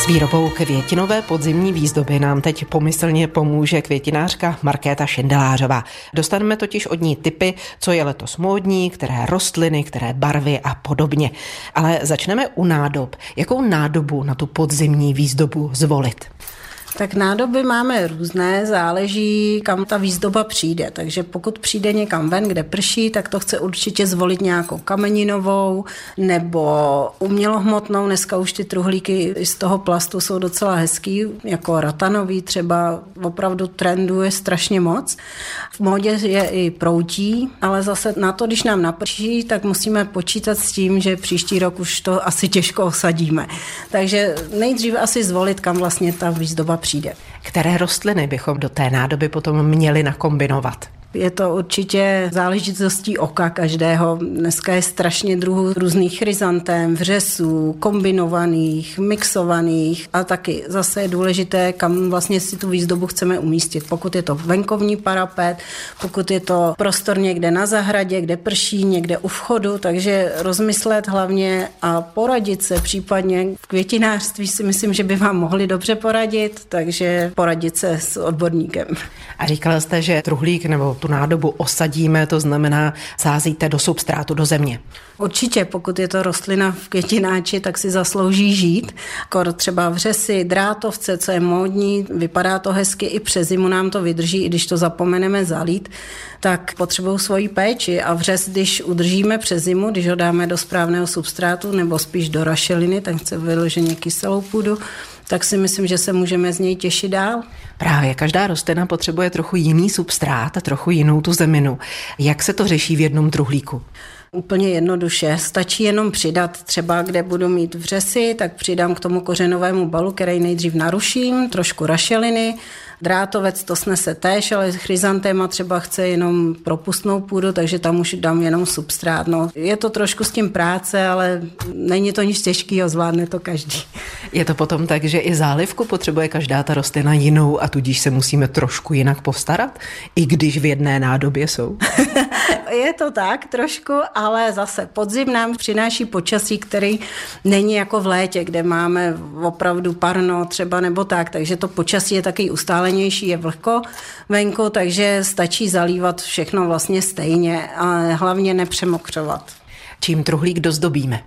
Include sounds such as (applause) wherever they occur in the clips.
S výrobou květinové podzimní výzdoby nám teď pomyslně pomůže květinářka Markéta Šendelářová. Dostaneme totiž od ní typy, co je letos módní, které rostliny, které barvy a podobně. Ale začneme u nádob. Jakou nádobu na tu podzimní výzdobu zvolit? Tak nádoby máme různé, záleží, kam ta výzdoba přijde. Takže pokud přijde někam ven, kde prší, tak to chce určitě zvolit nějakou kameninovou nebo umělohmotnou. Dneska už ty truhlíky z toho plastu jsou docela hezký, jako ratanový třeba opravdu trenduje strašně moc. V módě je i proutí, ale zase na to, když nám naprší, tak musíme počítat s tím, že příští rok už to asi těžko osadíme. Takže nejdřív asi zvolit, kam vlastně ta výzdoba přijde. Které rostliny bychom do té nádoby potom měli nakombinovat? Je to určitě záležitostí oka každého. Dneska je strašně druhů různých chryzantém, vřesů, kombinovaných, mixovaných a taky zase je důležité, kam vlastně si tu výzdobu chceme umístit. Pokud je to venkovní parapet, pokud je to prostor někde na zahradě, kde prší, někde u vchodu, takže rozmyslet hlavně a poradit se případně v květinářství si myslím, že by vám mohli dobře poradit, takže poradit se s odborníkem. A říkala jste, že truhlík nebo tu nádobu osadíme, to znamená sázíte do substrátu, do země. Určitě, pokud je to rostlina v květináči, tak si zaslouží žít. Kor třeba vřesy, drátovce, co je módní, vypadá to hezky, i přes zimu nám to vydrží, i když to zapomeneme zalít, tak potřebují svoji péči a vřes, když udržíme přes zimu, když ho dáme do správného substrátu nebo spíš do rašeliny, tak chce vyloženě kyselou půdu, tak si myslím, že se můžeme z něj těšit dál. Právě každá rostlina potřebuje trochu jiný substrát a trochu jinou tu zeminu. Jak se to řeší v jednom truhlíku? Úplně jednoduše. Stačí jenom přidat třeba, kde budu mít vřesy, tak přidám k tomu kořenovému balu, který nejdřív naruším, trošku rašeliny, Drátovec to snese též, ale chryzantéma třeba chce jenom propustnou půdu, takže tam už dám jenom substrát. No, je to trošku s tím práce, ale není to nic těžkého, zvládne to každý. Je to potom tak, že i zálivku potřebuje každá ta rostlina jinou a tudíž se musíme trošku jinak postarat, i když v jedné nádobě jsou? (laughs) je to tak trošku, ale zase podzim nám přináší počasí, který není jako v létě, kde máme opravdu parno třeba nebo tak, takže to počasí je taky ustálenější, je vlhko venku, takže stačí zalívat všechno vlastně stejně a hlavně nepřemokřovat. Čím truhlík dozdobíme?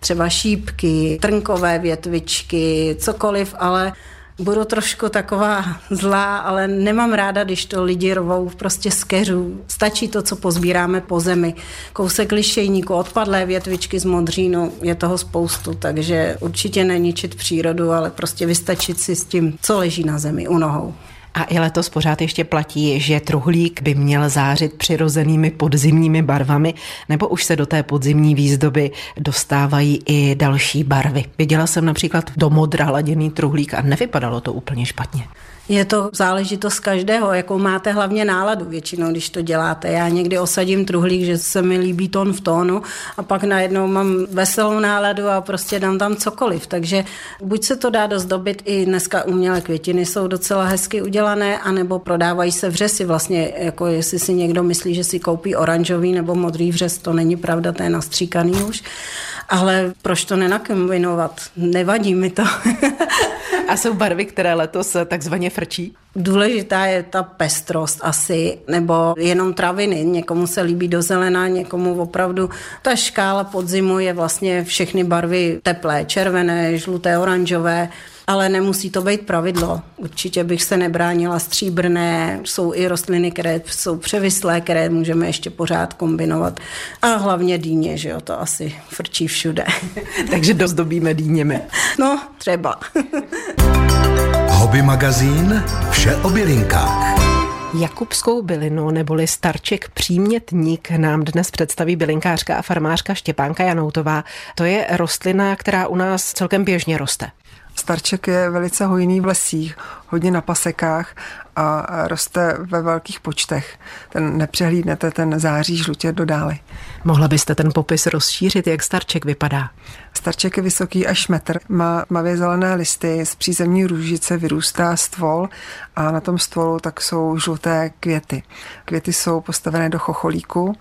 Třeba šípky, trnkové větvičky, cokoliv, ale budu trošku taková zlá, ale nemám ráda, když to lidi rovou prostě z keřů. Stačí to, co pozbíráme po zemi. Kousek lišejníku, odpadlé větvičky z modřínu, je toho spoustu, takže určitě neničit přírodu, ale prostě vystačit si s tím, co leží na zemi u nohou. A i letos pořád ještě platí, že truhlík by měl zářit přirozenými podzimními barvami, nebo už se do té podzimní výzdoby dostávají i další barvy. Viděla jsem například do modra laděný truhlík a nevypadalo to úplně špatně. Je to záležitost každého, jakou máte hlavně náladu většinou, když to děláte. Já někdy osadím truhlík, že se mi líbí tón v tónu a pak najednou mám veselou náladu a prostě dám tam cokoliv. Takže buď se to dá dozdobit, i dneska umělé květiny jsou docela hezky udělané, anebo prodávají se vřesy. Vlastně, jako jestli si někdo myslí, že si koupí oranžový nebo modrý vřes, to není pravda, to je nastříkaný už. Ale proč to nenakombinovat? Nevadí mi to. (laughs) A jsou barvy, které letos takzvaně frčí? Důležitá je ta pestrost asi, nebo jenom traviny. Někomu se líbí do zelená, někomu opravdu. Ta škála podzimu je vlastně všechny barvy teplé, červené, žluté, oranžové ale nemusí to být pravidlo. Určitě bych se nebránila stříbrné, jsou i rostliny, které jsou převislé, které můžeme ještě pořád kombinovat. A hlavně dýně, že jo, to asi frčí všude. (laughs) Takže dozdobíme dýněmi. No, třeba. Hobby magazín Vše o bylinkách. Jakubskou bylinu neboli starček přímětník nám dnes představí bylinkářka a farmářka Štěpánka Janoutová. To je rostlina, která u nás celkem běžně roste. Starček je velice hojný v lesích, hodně na pasekách a roste ve velkých počtech. Ten nepřehlídnete, ten září žlutě dodály. Mohla byste ten popis rozšířit, jak starček vypadá? Starček je vysoký až metr, má mavě zelené listy, z přízemní růžice vyrůstá stvol a na tom stvolu tak jsou žluté květy. Květy jsou postavené do chocholíku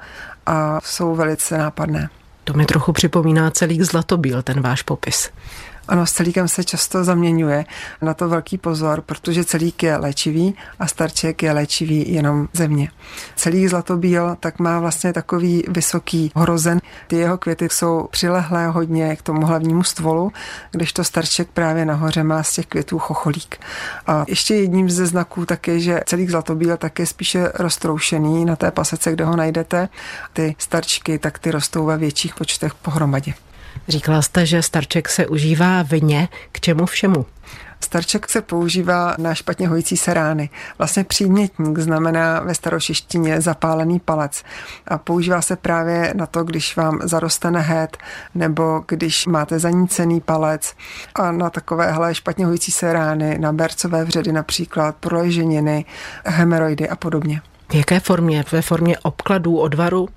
a jsou velice nápadné. To mi trochu připomíná celý zlatobíl, ten váš popis. Ano, s celíkem se často zaměňuje. Na to velký pozor, protože celík je léčivý a starček je léčivý jenom země. Celý zlatobíl tak má vlastně takový vysoký hrozen. Ty jeho květy jsou přilehlé hodně k tomu hlavnímu stvolu, když to starček právě nahoře má z těch květů chocholík. A ještě jedním ze znaků tak je, že celý zlatobíl tak je spíše roztroušený na té pasece, kde ho najdete. Ty starčky tak ty rostou ve větších počtech pohromadě. Říkala jste, že starček se užívá vně. K čemu všemu? Starček se používá na špatně hojící se rány. Vlastně přímětník znamená ve staročeštině zapálený palec. A používá se právě na to, když vám zaroste nehet nebo když máte zanícený palec a na takovéhle špatně hojící se rány, na bercové vředy například, proleženiny, hemeroidy a podobně. V jaké formě? Ve formě obkladů, odvaru?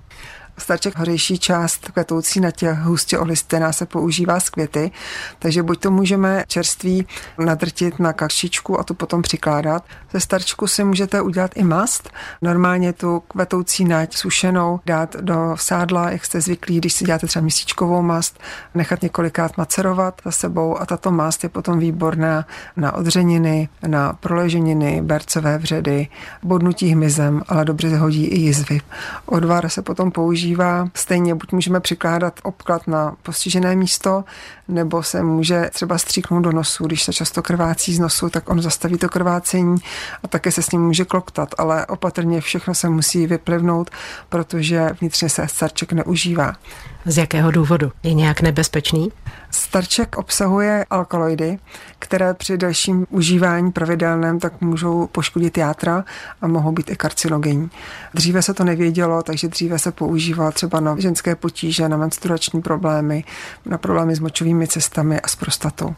Starček hořejší část kvetoucí na těch hustě olistená se používá z květy, takže buď to můžeme čerství nadrtit na kakšičku a tu potom přikládat. Ze starčku si můžete udělat i mast. Normálně tu kvetoucí nať sušenou dát do sádla, jak jste zvyklí, když si děláte třeba měsíčkovou mast, nechat několikrát macerovat za sebou a tato mast je potom výborná na odřeniny, na proleženiny, bercové vředy, bodnutí hmyzem, ale dobře hodí i jizvy. Odvar se potom používá používá stejně, buď můžeme přikládat obklad na postižené místo, nebo se může třeba stříknout do nosu. Když se často krvácí z nosu, tak on zastaví to krvácení a také se s ním může kloktat, ale opatrně všechno se musí vyplivnout, protože vnitřně se starček neužívá. Z jakého důvodu? Je nějak nebezpečný? Starček obsahuje alkaloidy, které při dalším užívání pravidelném tak můžou poškodit játra a mohou být i karcinogenní. Dříve se to nevědělo, takže dříve se používal třeba na ženské potíže, na menstruační problémy, na problémy s močovými cestami a s prostatou.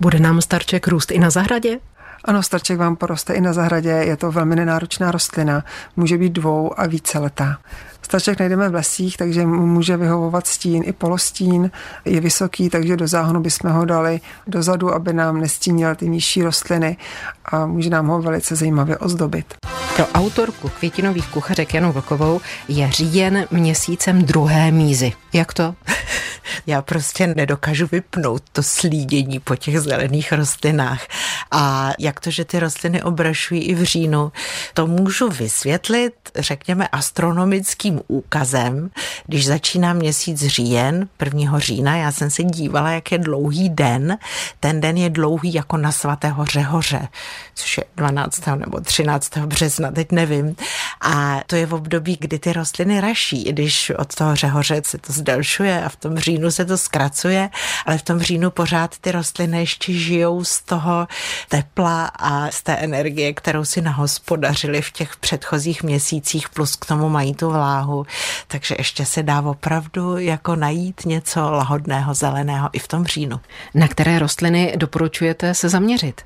Bude nám starček růst i na zahradě? Ano, starček vám poroste i na zahradě, je to velmi nenáročná rostlina, může být dvou a více letá. Starček najdeme v lesích, takže může vyhovovat stín i polostín. Je vysoký, takže do záhonu bychom ho dali dozadu, aby nám nestínil ty nižší rostliny a může nám ho velice zajímavě ozdobit. Pro autorku květinových kuchařek Janu Vlkovou je říjen měsícem druhé mízy. Jak to? (laughs) Já prostě nedokážu vypnout to slídění po těch zelených rostlinách. A jak to, že ty rostliny obrašují i v říjnu, to můžu vysvětlit, řekněme, astronomickým úkazem. Když začíná měsíc říjen, 1. října, já jsem se dívala, jak je dlouhý den. Ten den je dlouhý jako na svatého Řehoře, což je 12. nebo 13. března, teď nevím. A to je v období, kdy ty rostliny raší, i když od toho Řehoře se to zdelšuje a v tom říjnu se to zkracuje, ale v tom říjnu pořád ty rostliny ještě žijou z toho tepla a z té energie, kterou si nahospodařili v těch předchozích měsících, plus k tomu mají tu vláhu. Takže ještě se dá opravdu jako najít něco lahodného, zeleného i v tom říjnu. Na které rostliny doporučujete se zaměřit?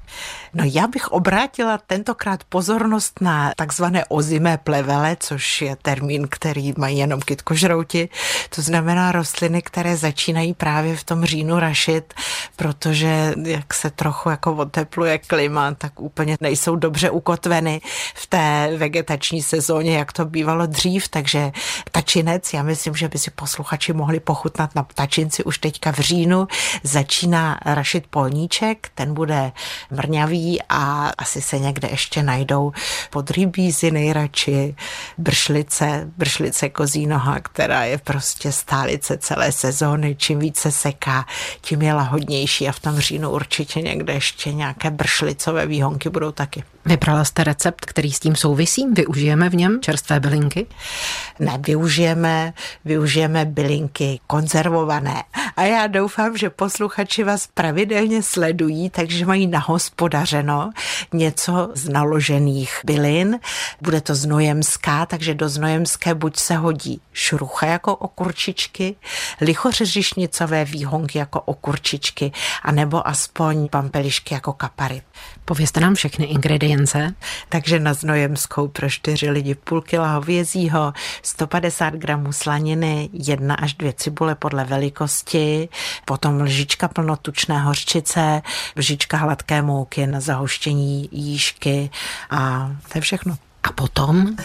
No já bych obrátila tentokrát pozornost na takzvané ozimé plevele, což je termín, který mají jenom kytkožrouti. To znamená rostliny, které začínají právě v tom říjnu rašit, protože jak se trochu jako otepluje klima, tak úplně nejsou dobře ukotveny v té vegetační sezóně, jak to bývalo dřív, takže tačinec, já myslím, že by si posluchači mohli pochutnat na ptačinci už teďka v říjnu, začíná rašit polníček, ten bude mrňavý a asi se někde ještě najdou podrybízy nejradši, bršlice, bršlice kozí noha, která je prostě stálice celé sezóny, čím více seká, tím je lahodnější a v tom říjnu určitě někde ještě nějaké bršlicové výhonky budou taky. Vybrala jste recept, který s tím souvisí? Využijeme v něm čerstvé bylinky? Ne, využijeme, využijeme bylinky konzervované. A já doufám, že posluchači vás pravidelně sledují, takže mají nahospodařeno něco z naložených bylin. Bude to znojemská, takže do znojemské buď se hodí šrucha jako okurčičky, lichořeřišnicové výhonky jako okurčičky, anebo aspoň pampelišky jako kapary. Povězte nám všechny ingredience. Takže na znojemskou pro čtyři lidi půl kila hovězího, 150 gramů slaniny, jedna až dvě cibule podle velikosti, potom lžička plnotučné hořčice, lžička hladké mouky na zahuštění jížky a to je všechno. A potom?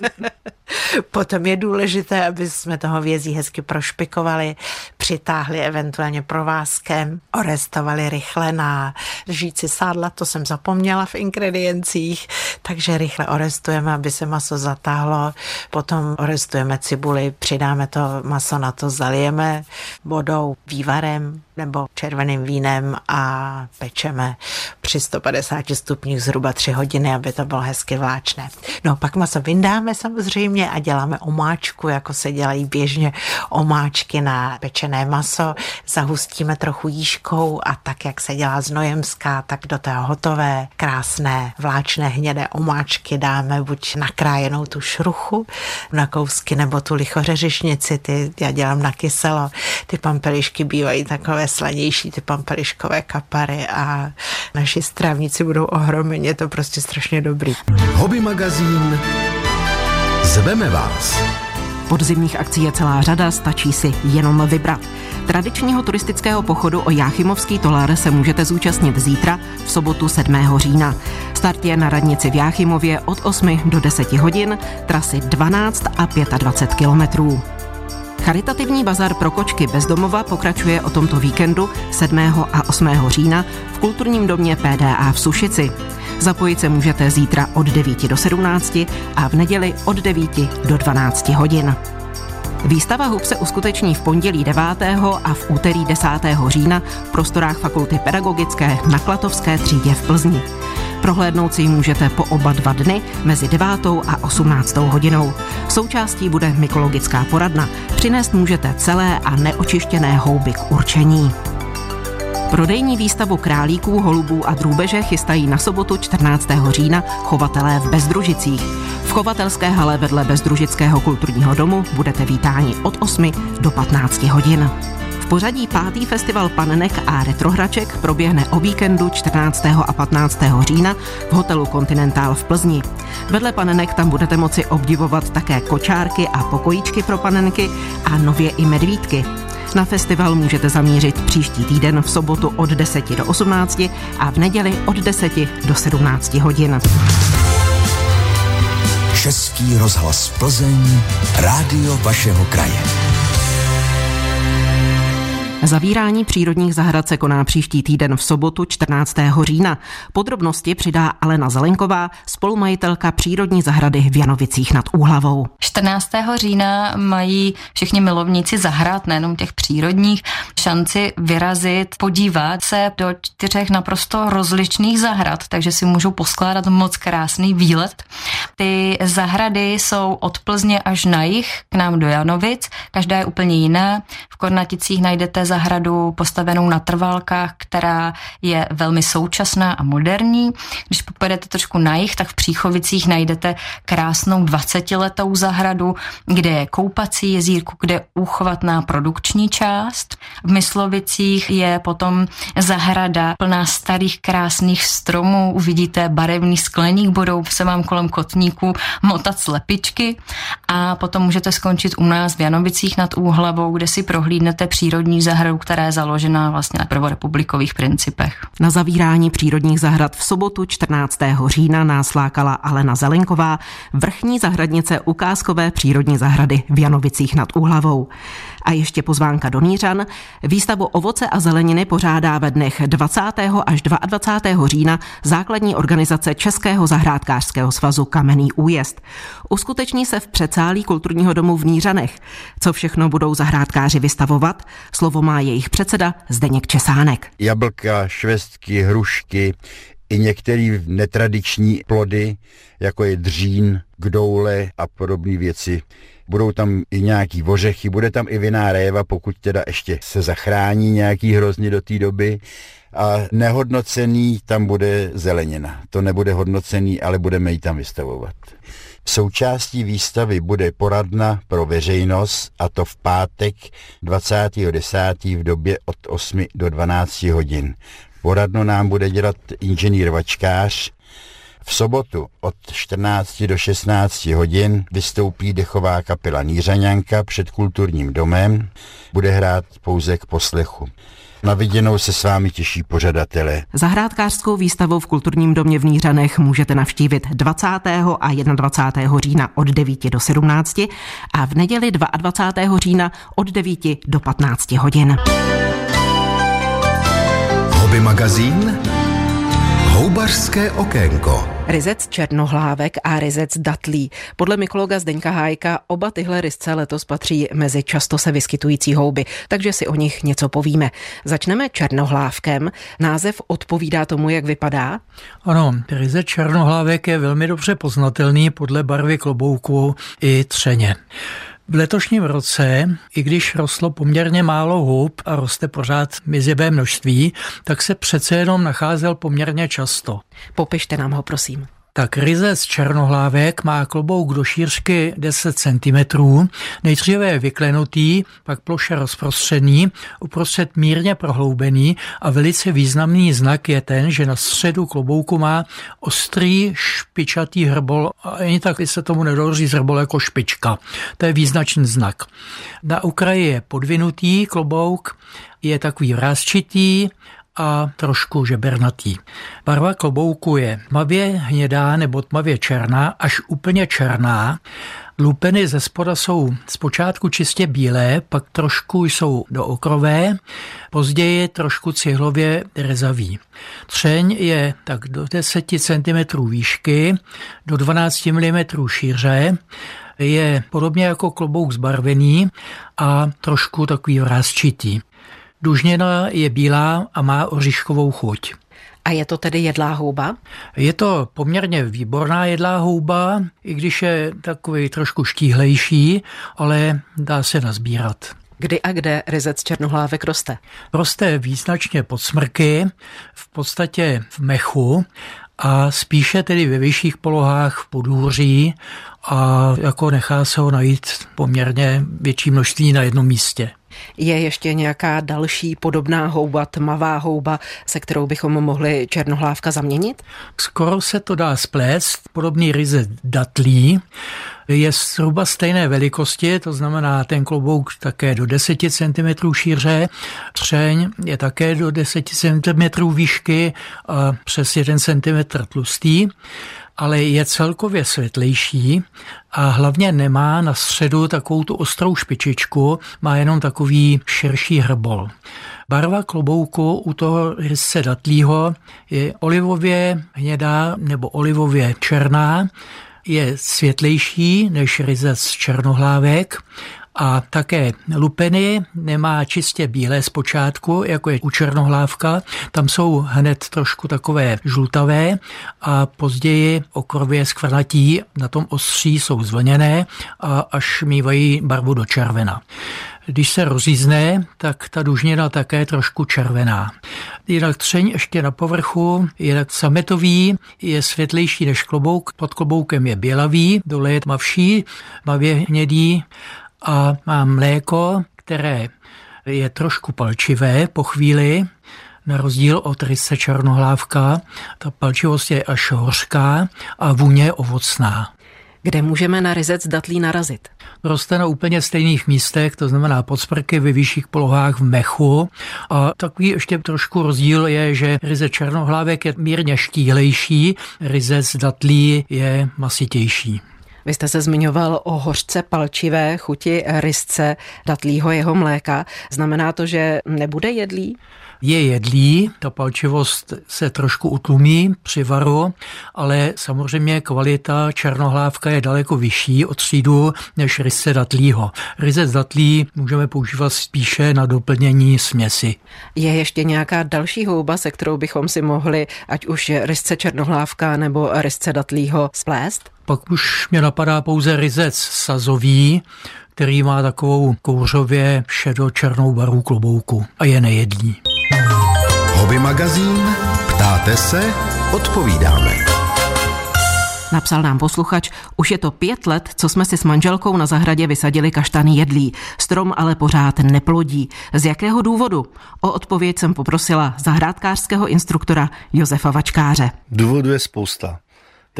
(laughs) potom je důležité, aby jsme toho vězí hezky prošpikovali, přitáhli eventuálně provázkem, orestovali rychle na žíci sádla, to jsem zapomněla v ingrediencích, takže rychle orestujeme, aby se maso zatáhlo, potom orestujeme cibuli, přidáme to maso na to, zalijeme vodou, vývarem nebo červeným vínem a pečeme při 150 stupních zhruba 3 hodiny, aby to bylo hezky vláčné. No pak maso vyndáme samozřejmě a děláme omáčku, jako se dělají běžně omáčky na pečené maso, zahustíme trochu jížkou a tak, jak se dělá znojemská, tak do té hotové, krásné, vláčné hnědé omáčky dáme buď nakrájenou tu šruchu na kousky nebo tu lichořeřišnici, ty já dělám na kyselo, ty pampelišky bývají takové slanější, ty pampeliškové kapary a naši strávníci budou ohromeni, je to prostě strašně dobrý. Hobby magazín Zveme vás. Podzimních akcí je celá řada, stačí si jenom vybrat. Tradičního turistického pochodu o Jáchymovský tolar se můžete zúčastnit zítra v sobotu 7. října. Start je na radnici v Jáchymově od 8 do 10 hodin, trasy 12 a 25 kilometrů. Charitativní bazar pro kočky bezdomova pokračuje o tomto víkendu 7. a 8. října v kulturním domě PDA v Sušici. Zapojit se můžete zítra od 9 do 17 a v neděli od 9 do 12 hodin. Výstava hub se uskuteční v pondělí 9. a v úterý 10. října v prostorách Fakulty pedagogické na Klatovské třídě v Plzni. Prohlédnout si ji můžete po oba dva dny mezi 9. a 18. hodinou. Součástí bude mykologická poradna. Přinést můžete celé a neočištěné houby k určení. Prodejní výstavu králíků, holubů a drůbeže chystají na sobotu 14. října chovatelé v Bezdružicích. V chovatelské hale vedle Bezdružického kulturního domu budete vítáni od 8 do 15 hodin. Pořadí pátý festival panenek a retrohraček proběhne o víkendu 14. a 15. října v hotelu Continental v Plzni. Vedle panenek tam budete moci obdivovat také kočárky a pokojíčky pro panenky a nově i medvídky. Na festival můžete zamířit příští týden v sobotu od 10 do 18 a v neděli od 10 do 17 hodin. Český rozhlas Plzeň, rádio vašeho kraje. Zavírání přírodních zahrad se koná příští týden v sobotu 14. října. Podrobnosti přidá Alena Zelenková, spolumajitelka přírodní zahrady v Janovicích nad Úhlavou. 14. října mají všichni milovníci zahrad, nejenom těch přírodních, šanci vyrazit, podívat se do čtyřech naprosto rozličných zahrad, takže si můžou poskládat moc krásný výlet. Ty zahrady jsou od Plzně až na jih k nám do Janovic, každá je úplně jiná. V Kornaticích najdete zahradu postavenou na trvalkách, která je velmi současná a moderní. Když pojedete trošku na jich, tak v Příchovicích najdete krásnou 20-letou zahradu, kde je koupací jezírku, kde je úchvatná produkční část. V Myslovicích je potom zahrada plná starých krásných stromů, uvidíte barevný skleník, budou se vám kolem kotníků motat slepičky a potom můžete skončit u nás v Janovicích nad Úhlavou, kde si prohlídnete přírodní zahradu zahradu, která je založena vlastně na prvorepublikových principech. Na zavírání přírodních zahrad v sobotu 14. října nás lákala Alena Zelenková, vrchní zahradnice ukázkové přírodní zahrady v Janovicích nad Úhlavou. A ještě pozvánka do Nířan. Výstavu ovoce a zeleniny pořádá ve dnech 20. až 22. října základní organizace Českého zahrádkářského svazu Kamenný újezd. Uskuteční se v předsálí kulturního domu v Nířanech. Co všechno budou zahrádkáři vystavovat? Slovo má jejich předseda Zdeněk Česánek. Jablka, švestky, hrušky, i některé netradiční plody, jako je dřín, kdoule a podobné věci. Budou tam i nějaký ořechy, bude tam i viná réva, pokud teda ještě se zachrání nějaký hrozně do té doby. A nehodnocený tam bude zelenina. To nebude hodnocený, ale budeme ji tam vystavovat. Součástí výstavy bude poradna pro veřejnost a to v pátek 20.10. v době od 8 do 12 hodin. Poradno nám bude dělat inženýr Vačkář. V sobotu od 14 do 16 hodin vystoupí dechová kapela Nířaňanka před kulturním domem. Bude hrát pouze k poslechu. Na viděnou se s vámi těší pořadatelé. Zahrádkářskou výstavu v kulturním domě v Nířanech můžete navštívit 20. a 21. října od 9 do 17 a v neděli 22. října od 9 do 15 hodin. Hobby magazín Houbařské okénko. Ryzec černohlávek a ryzec datlí. Podle mykologa Zdeňka Hájka oba tyhle rysce letos patří mezi často se vyskytující houby, takže si o nich něco povíme. Začneme černohlávkem. Název odpovídá tomu, jak vypadá? Ano, ryzec černohlávek je velmi dobře poznatelný podle barvy klobouku i třeně. V letošním roce, i když rostlo poměrně málo hub a roste pořád mizivé množství, tak se přece jenom nacházel poměrně často. Popište nám ho, prosím. Tak ryzec černohlávek má klobouk do šířky 10 cm, nejdříve je vyklenutý, pak ploše rozprostřený, uprostřed mírně prohloubený a velice významný znak je ten, že na středu klobouku má ostrý špičatý hrbol, a ani tak se tomu nedalo říct hrbol jako špička. To je význačný znak. Na okraji je podvinutý klobouk, je takový vrázčitý, a trošku žebernatý. Barva klobouku je tmavě hnědá nebo tmavě černá, až úplně černá. Lupeny ze spoda jsou zpočátku čistě bílé, pak trošku jsou dookrové, později trošku cihlově rezavý. Třeň je tak do 10 cm výšky, do 12 mm šíře, je podobně jako klobouk zbarvený a trošku takový vrázčitý. Dužněna je bílá a má oříškovou chuť. A je to tedy jedlá houba? Je to poměrně výborná jedlá houba, i když je takový trošku štíhlejší, ale dá se nazbírat. Kdy a kde ryzec černohlávek roste? Roste význačně pod smrky, v podstatě v mechu a spíše tedy ve vyšších polohách v podhůří a jako nechá se ho najít poměrně větší množství na jednom místě. Je ještě nějaká další podobná houba, tmavá houba, se kterou bychom mohli černohlávka zaměnit? Skoro se to dá splést. Podobný ryze datlí je zhruba stejné velikosti, to znamená ten klobouk také do 10 cm šíře, třeň je také do 10 cm výšky a přes 1 cm tlustý ale je celkově světlejší a hlavně nemá na středu takovou tu ostrou špičičku, má jenom takový širší hrbol. Barva klobouku u toho rysce datlího je olivově hnědá nebo olivově černá, je světlejší než ryzec černohlávek a také lupeny nemá čistě bílé zpočátku, jako je u černohlávka. Tam jsou hned trošku takové žlutavé a později okrově skvrnatí na tom ostří jsou zvlněné a až mývají barvu do červena. Když se rozízne, tak ta dužnina také trošku červená. Jinak třeň ještě na povrchu je tak sametový, je světlejší než klobouk, pod kloboukem je bělavý, dole je tmavší, tmavě hnědý a mám mléko, které je trošku palčivé po chvíli, na rozdíl od rysce černohlávka. Ta palčivost je až hořká a vůně je ovocná. Kde můžeme na ryzec datlí narazit? Roste na úplně stejných místech, to znamená pod sprky ve vyšších polohách v mechu. A takový ještě trošku rozdíl je, že ryze černohlávek je mírně štíhlejší, ryzec datlí je masitější. Vy jste se zmiňoval o hořce palčivé chuti rysce datlího jeho mléka. Znamená to, že nebude jedlý? je jedlý, ta palčivost se trošku utlumí při varu, ale samozřejmě kvalita černohlávka je daleko vyšší od třídu než ryze datlího. Ryzec datlí můžeme používat spíše na doplnění směsi. Je ještě nějaká další houba, se kterou bychom si mohli, ať už rysce černohlávka nebo rysce datlího splést? Pak už mě napadá pouze ryzec sazový, který má takovou kouřově šedo-černou barvu klobouku a je nejedlý. Hobby magazín Ptáte se? Odpovídáme. Napsal nám posluchač, už je to pět let, co jsme si s manželkou na zahradě vysadili kaštany jedlí. Strom ale pořád neplodí. Z jakého důvodu? O odpověď jsem poprosila zahrádkářského instruktora Josefa Vačkáře. Důvodu je spousta.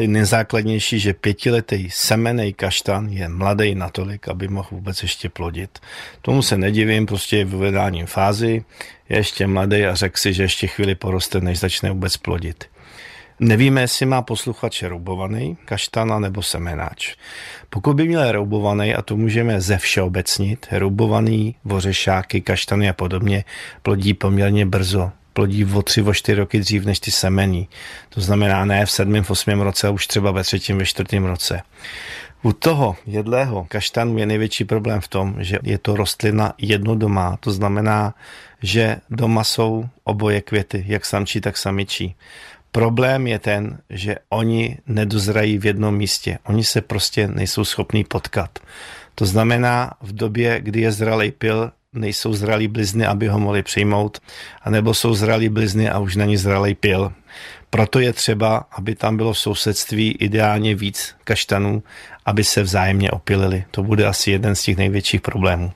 Ten nejzákladnější, že pětiletý semenej kaštan je mladý natolik, aby mohl vůbec ještě plodit. Tomu se nedivím, prostě je v vyvedáním fázi, je ještě mladý a řekl si, že ještě chvíli poroste, než začne vůbec plodit. Nevíme, jestli má posluchač roubovaný kaštana nebo semenáč. Pokud by měl roubovaný, a to můžeme ze všeobecnit, roubovaný vořešáky, kaštany a podobně plodí poměrně brzo plodí o tři, o čtyři roky dřív než ty semení. To znamená ne v sedmém, v osmém roce, a už třeba ve třetím, ve čtvrtém roce. U toho jedlého kaštanu je největší problém v tom, že je to rostlina jednodomá. To znamená, že doma jsou oboje květy, jak samčí, tak samičí. Problém je ten, že oni nedozrají v jednom místě. Oni se prostě nejsou schopní potkat. To znamená, v době, kdy je zralý pil, nejsou zralí blizny, aby ho mohli přijmout, anebo jsou zralí blizny a už není zralý pil. Proto je třeba, aby tam bylo v sousedství ideálně víc kaštanů, aby se vzájemně opilili. To bude asi jeden z těch největších problémů.